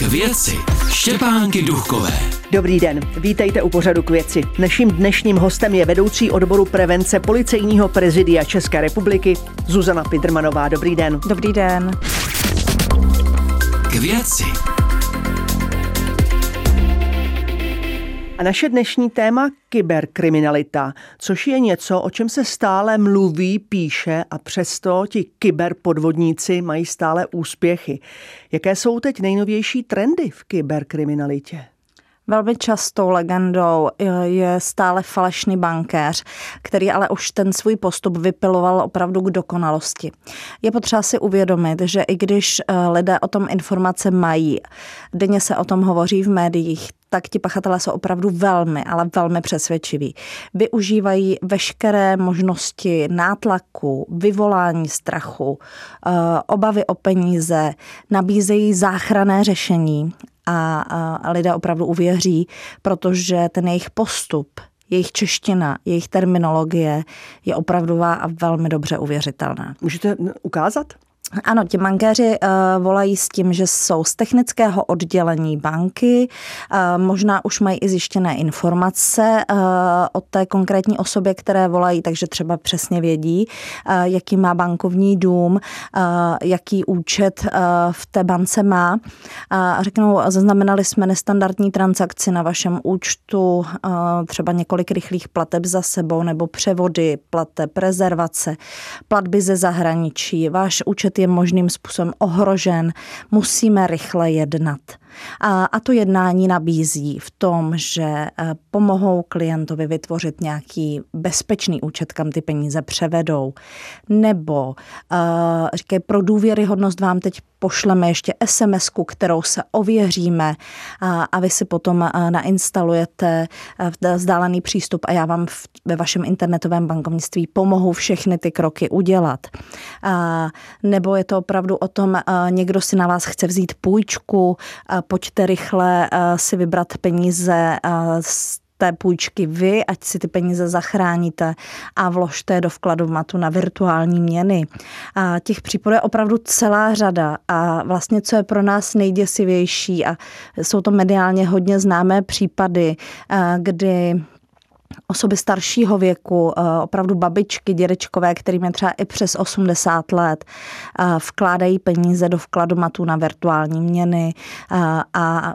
K věci Štěpánky Duchové. Dobrý den, vítejte u pořadu k věci. Naším dnešním hostem je vedoucí odboru prevence Policejního prezidia České republiky Zuzana Pidrmanová. Dobrý den. Dobrý den. K věci A naše dnešní téma kyberkriminalita, což je něco, o čem se stále mluví, píše a přesto ti kyberpodvodníci mají stále úspěchy. Jaké jsou teď nejnovější trendy v kyberkriminalitě? Velmi častou legendou je stále falešný bankéř, který ale už ten svůj postup vypiloval opravdu k dokonalosti. Je potřeba si uvědomit, že i když eh, lidé o tom informace mají, denně se o tom hovoří v médiích, tak ti pachatelé jsou opravdu velmi, ale velmi přesvědčiví. Využívají veškeré možnosti nátlaku, vyvolání strachu, eh, obavy o peníze, nabízejí záchranné řešení a, a lidé opravdu uvěří, protože ten jejich postup jejich čeština, jejich terminologie je opravdová a velmi dobře uvěřitelná. Můžete ukázat? Ano, ti bankéři uh, volají s tím, že jsou z technického oddělení banky, uh, možná už mají i zjištěné informace uh, od té konkrétní osobě, které volají, takže třeba přesně vědí, uh, jaký má bankovní dům, uh, jaký účet uh, v té bance má. Uh, řeknou, zaznamenali jsme nestandardní transakci na vašem účtu, uh, třeba několik rychlých plateb za sebou nebo převody, plateb, rezervace, platby ze zahraničí, váš účet je možným způsobem ohrožen, musíme rychle jednat. A, a to jednání nabízí v tom, že eh, pomohou klientovi vytvořit nějaký bezpečný účet, kam ty peníze převedou. Nebo uh, říkají, pro důvěryhodnost vám teď pošleme ještě sms kterou se ověříme a, a vy si potom eh, nainstalujete vzdálený přístup a já vám v, ve vašem internetovém bankovnictví pomohu všechny ty kroky udělat. A, nebo je to opravdu o tom, a, někdo si na vás chce vzít půjčku, a, pojďte rychle eh, si vybrat peníze eh, z té půjčky vy, ať si ty peníze zachráníte a vložte je do vkladu matu na virtuální měny. A těch případů je opravdu celá řada a vlastně, co je pro nás nejděsivější a jsou to mediálně hodně známé případy, eh, kdy osoby staršího věku, eh, opravdu babičky, dědečkové, kterým je třeba i přes 80 let, eh, vkládají peníze do vkladomatu na virtuální měny eh, a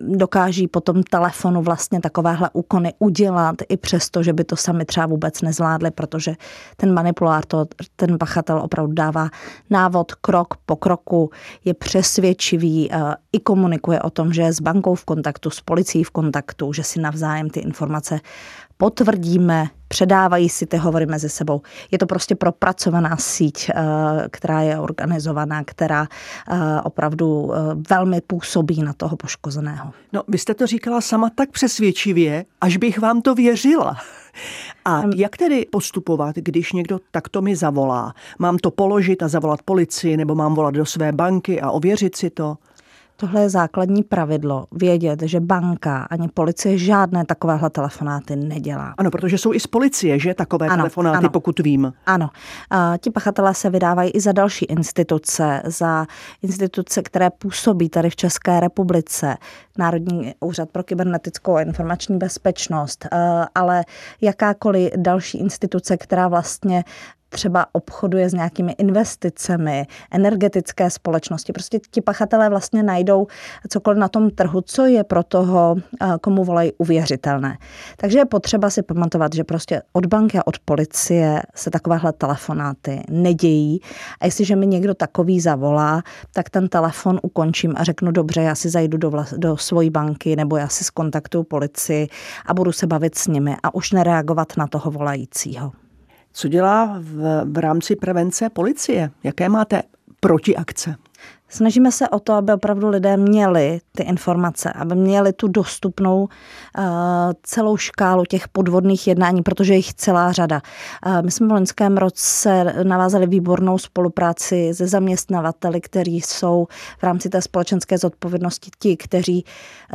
dokáží potom telefonu vlastně takovéhle úkony udělat i přesto, že by to sami třeba vůbec nezvládli, protože ten manipulátor, ten pachatel opravdu dává návod krok po kroku, je přesvědčivý, i komunikuje o tom, že je s bankou v kontaktu, s policií v kontaktu, že si navzájem ty informace potvrdíme, předávají si ty hovory mezi sebou. Je to prostě propracovaná síť, eh, která je organizovaná, která eh, opravdu eh, velmi působí na toho poškozeného. No, vy jste to říkala sama tak přesvědčivě, až bych vám to věřila. A jak tedy postupovat, když někdo takto mi zavolá? Mám to položit a zavolat policii, nebo mám volat do své banky a ověřit si to? Tohle je základní pravidlo. Vědět, že banka ani policie žádné takovéhle telefonáty nedělá. Ano, protože jsou i z policie, že takové ano, telefonáty, ano. pokud vím. Ano. A ti pachatelé se vydávají i za další instituce, za instituce, které působí tady v České republice. Národní úřad pro kybernetickou a informační bezpečnost, ale jakákoliv další instituce, která vlastně třeba obchoduje s nějakými investicemi, energetické společnosti. Prostě ti pachatelé vlastně najdou cokoliv na tom trhu, co je pro toho, eh, komu volají uvěřitelné. Takže je potřeba si pamatovat, že prostě od banky a od policie se takovéhle telefonáty nedějí. A jestliže mi někdo takový zavolá, tak ten telefon ukončím a řeknu, dobře, já si zajdu do, vla, do svojí banky nebo já si skontaktuju policii a budu se bavit s nimi a už nereagovat na toho volajícího. Co dělá v, v rámci prevence policie? Jaké máte protiakce? Snažíme se o to, aby opravdu lidé měli ty informace, aby měli tu dostupnou uh, celou škálu těch podvodných jednání, protože jich celá řada. Uh, my jsme v loňském roce navázali výbornou spolupráci se zaměstnavateli, kteří jsou v rámci té společenské zodpovědnosti ti, kteří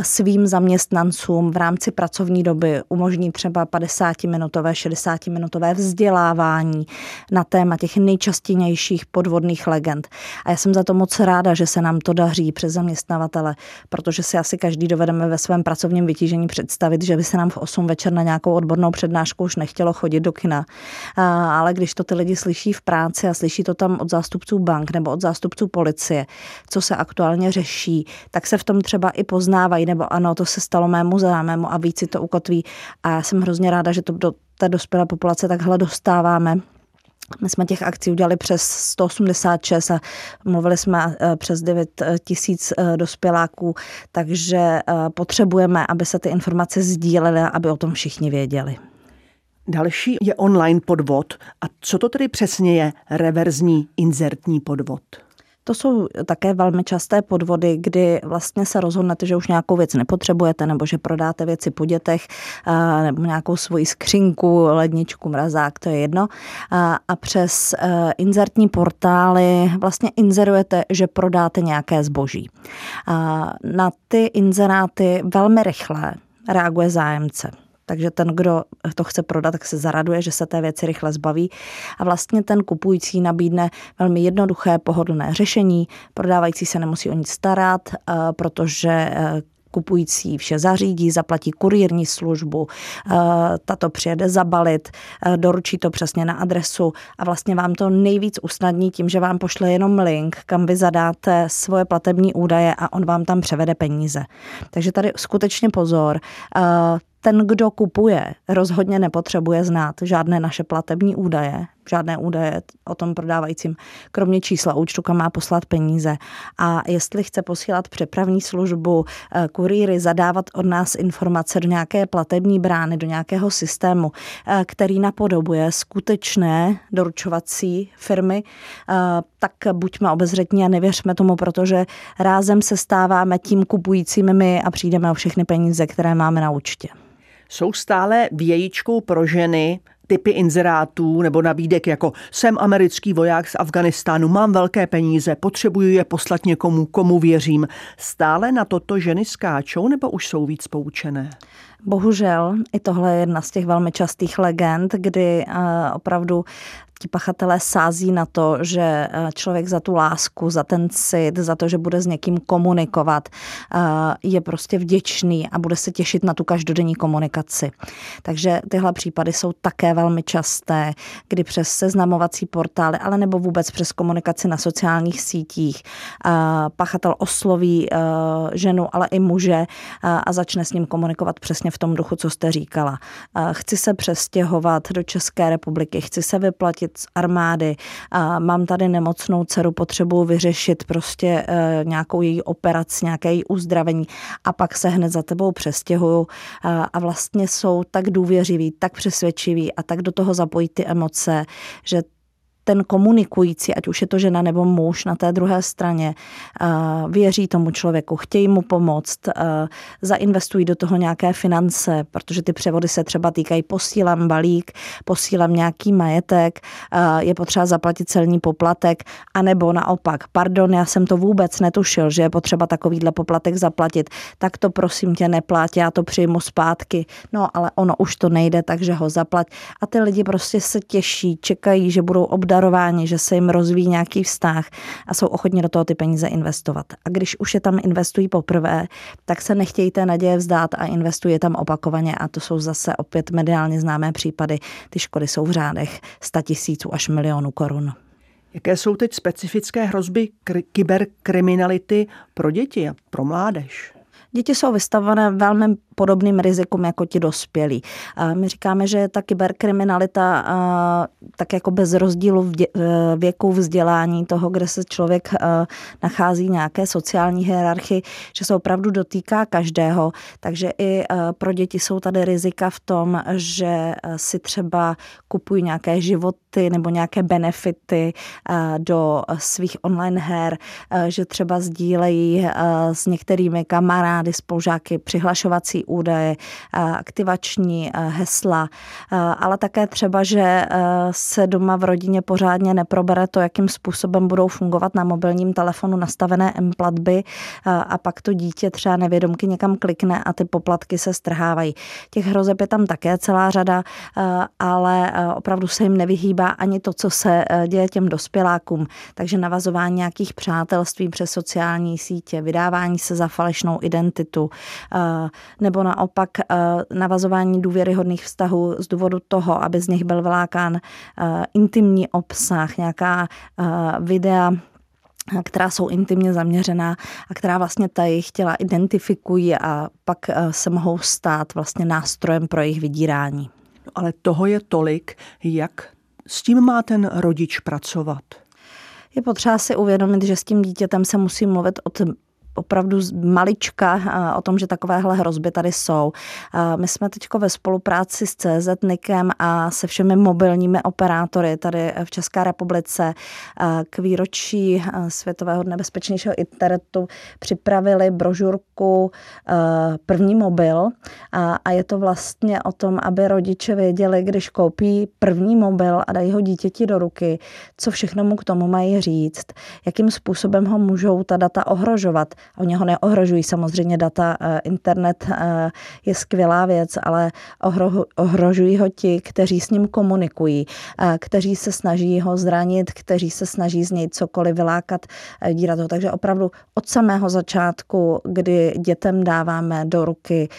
svým zaměstnancům v rámci pracovní doby umožní třeba 50-minutové, 60-minutové vzdělávání na téma těch nejčastějších podvodných legend. A já jsem za to moc ráda, ráda, že se nám to daří přes zaměstnavatele, protože si asi každý dovedeme ve svém pracovním vytížení představit, že by se nám v 8 večer na nějakou odbornou přednášku už nechtělo chodit do kina. Ale když to ty lidi slyší v práci a slyší to tam od zástupců bank nebo od zástupců policie, co se aktuálně řeší, tak se v tom třeba i poznávají, nebo ano, to se stalo mému známému a víc si to ukotví. A já jsem hrozně ráda, že to do té dospělé populace takhle dostáváme. My jsme těch akcí udělali přes 186 a mluvili jsme eh, přes 9 eh, tisíc eh, dospěláků, takže potřebujeme, aby se ty informace sdílely aby o tom všichni věděli. Další je online podvod. A co to tedy přesně je reverzní inzertní podvod? To jsou také velmi časté podvody, kdy vlastně se rozhodnete, že už nějakou věc nepotřebujete, nebo že prodáte věci po dětech, nebo nějakou svoji skřínku, ledničku, mrazák, to je jedno. A přes e, inzertní portály vlastně inzerujete, že prodáte nějaké zboží. Na ty inzeráty velmi rychle reaguje zájemce. Takže ten, kdo to chce prodat, tak se zaraduje, že se té věci rychle zbaví. A vlastně ten kupující nabídne velmi jednoduché, pohodlné řešení. Prodávající se nemusí o nic starat, eh, protože eh, kupující vše zařídí, zaplatí kurírní službu, eh, tato přijede zabalit, doručí to přesně na adresu a vlastně vám to nejvíc usnadní tím, že vám pošle jenom link, kam vy zadáte svoje platební údaje a on vám tam převede peníze. Takže tady skutečně pozor, ten, kdo kupuje, rozhodně nepotřebuje znát žádné naše platební údaje, žádné údaje o tom prodávajícím, kromě čísla účtu, kam má poslat peníze. A jestli chce posílat přepravní službu, eh, kurýry, zadávat od nás informace do nějaké platební brány, do nějakého systému, eh, který napodobuje skutečné doručovací firmy, eh, tak buďme obezřetní a nevěřme tomu, protože rázem se stáváme tím kupujícím my a přijdeme o všechny peníze, které máme na účtě jsou stále vějíčkou pro ženy typy inzerátů nebo nabídek jako jsem americký voják z Afganistánu, mám velké peníze, potřebuji je poslat někomu, komu věřím. Stále na toto ženy skáčou nebo už jsou víc poučené? Bohužel, i tohle je jedna z těch velmi častých legend, kdy uh, opravdu ti pachatelé sází na to, že eh, člověk za tu lásku, za ten cit, za to, že bude s někým komunikovat, eh, je prostě vděčný a bude se těšit na tu každodenní komunikaci. Takže tyhle případy jsou také velmi časté, kdy přes seznamovací portály, ale nebo vůbec přes komunikaci na sociálních sítích eh, pachatel osloví ženu, ale i muže a začne s ním komunikovat přesně v tom duchu, co jste říkala. Chci se přestěhovat do České republiky, chci se vyplatit vrátit z armády, mám tady nemocnou dceru, potřebuji vyřešit prostě e, nějakou její operaci, nějaké její uzdravení. A pak se hned za tebou přestěhuju. A vlastně jsou tak důvěřiví, tak přesvědčiví a tak do toho zapojí ty emoce, že ten komunikující, ať už je to žena nebo muž na té druhé straně, věří tomu člověku, chtějí mu pomoct, zainvestují do toho nějaké finance, protože ty převody se třeba týkají posílám balík, posílám nějaký majetek, je potřeba zaplatit celní poplatek, anebo naopak, pardon, já jsem to vůbec netušil, že je potřeba takovýhle poplatek zaplatit, tak to prosím tě neplať, já to přijmu zpátky, no ale ono už to nejde, takže ho zaplať. A ty lidi prostě se těší, čekají, že budou obdarováni obdarováni, že se jim rozvíjí nějaký vztah a jsou ochotni do toho ty peníze investovat. A když už je tam investují poprvé, tak se nechtějí té naděje vzdát a investuje tam opakovaně a to jsou zase opět mediálně známé případy. Ty škody jsou v řádech 100 tisíců až milionů korun. Jaké jsou teď specifické hrozby kyberkriminality pro děti a pro mládež? Děti jsou vystavované velmi podobným rizikům jako ti dospělí. My říkáme, že ta kyberkriminalita tak jako bez rozdílu v věku vzdělání toho, kde se člověk nachází nějaké sociální hierarchii, že se opravdu dotýká každého. Takže i pro děti jsou tady rizika v tom, že si třeba kupují nějaké životy nebo nějaké benefity do svých online her, že třeba sdílejí s některými kamarády, spolužáky přihlašovací údaje, aktivační hesla, ale také třeba, že se doma v rodině pořádně neprobere to, jakým způsobem budou fungovat na mobilním telefonu nastavené M-platby a pak to dítě třeba nevědomky někam klikne a ty poplatky se strhávají. Těch hrozeb je tam také celá řada, ale opravdu se jim nevyhýbá ani to, co se děje těm dospělákům. Takže navazování nějakých přátelství přes sociální sítě, vydávání se za falešnou identitu, nebo naopak navazování důvěryhodných vztahů z důvodu toho, aby z nich byl vylákán intimní obsah, nějaká videa, která jsou intimně zaměřená a která vlastně ta jejich těla identifikují a pak se mohou stát vlastně nástrojem pro jejich vydírání. Ale toho je tolik, jak s tím má ten rodič pracovat? Je potřeba si uvědomit, že s tím dítětem se musí mluvit od opravdu malička o tom, že takovéhle hrozby tady jsou. My jsme teď ve spolupráci s CZ Nikem a se všemi mobilními operátory tady v České republice k výročí Světového nebezpečnějšího internetu připravili brožurku První mobil a je to vlastně o tom, aby rodiče věděli, když koupí první mobil a dají ho dítěti do ruky, co všechno mu k tomu mají říct, jakým způsobem ho můžou ta data ohrožovat. Oni ho neohrožují samozřejmě data, eh, internet eh, je skvělá věc, ale ohrožují ho ti, kteří s ním komunikují, eh, kteří se snaží ho zranit, kteří se snaží z něj cokoliv vylákat, dírat ho. Takže opravdu od samého začátku, kdy dětem dáváme do ruky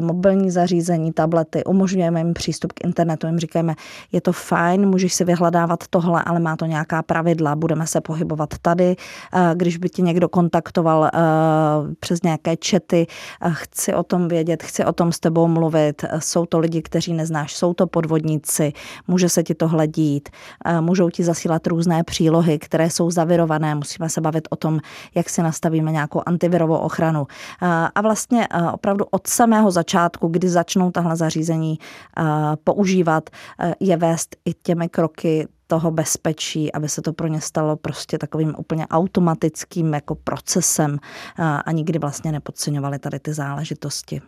mobilní zařízení, tablety, umožňujeme jim přístup k internetu, jim říkáme, je to fajn, můžeš si vyhledávat tohle, ale má to nějaká pravidla, budeme se pohybovat tady. Když by ti někdo kontaktoval přes nějaké čety, chci o tom vědět, chci o tom s tebou mluvit, jsou to lidi, kteří neznáš, jsou to podvodníci, může se ti to hledít, můžou ti zasílat různé přílohy, které jsou zavirované, musíme se bavit o tom, jak si nastavíme nějakou antivirovou ochranu. A vlastně opravdu od samého začátku, kdy začnou tahle zařízení používat, je vést i těmi kroky toho bezpečí, aby se to pro ně stalo prostě takovým úplně automatickým jako procesem a nikdy vlastně nepodceňovali tady ty záležitosti.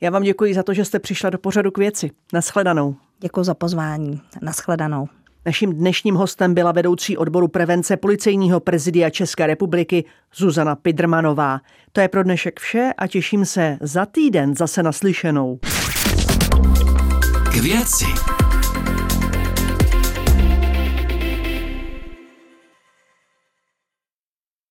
Já vám děkuji za to, že jste přišla do pořadu k věci. Naschledanou. Děkuji za pozvání. Naschledanou. Naším dnešním hostem byla vedoucí odboru prevence policejního prezidia České republiky Zuzana Pidrmanová. To je pro dnešek vše a těším se za týden zase naslyšenou. K věci.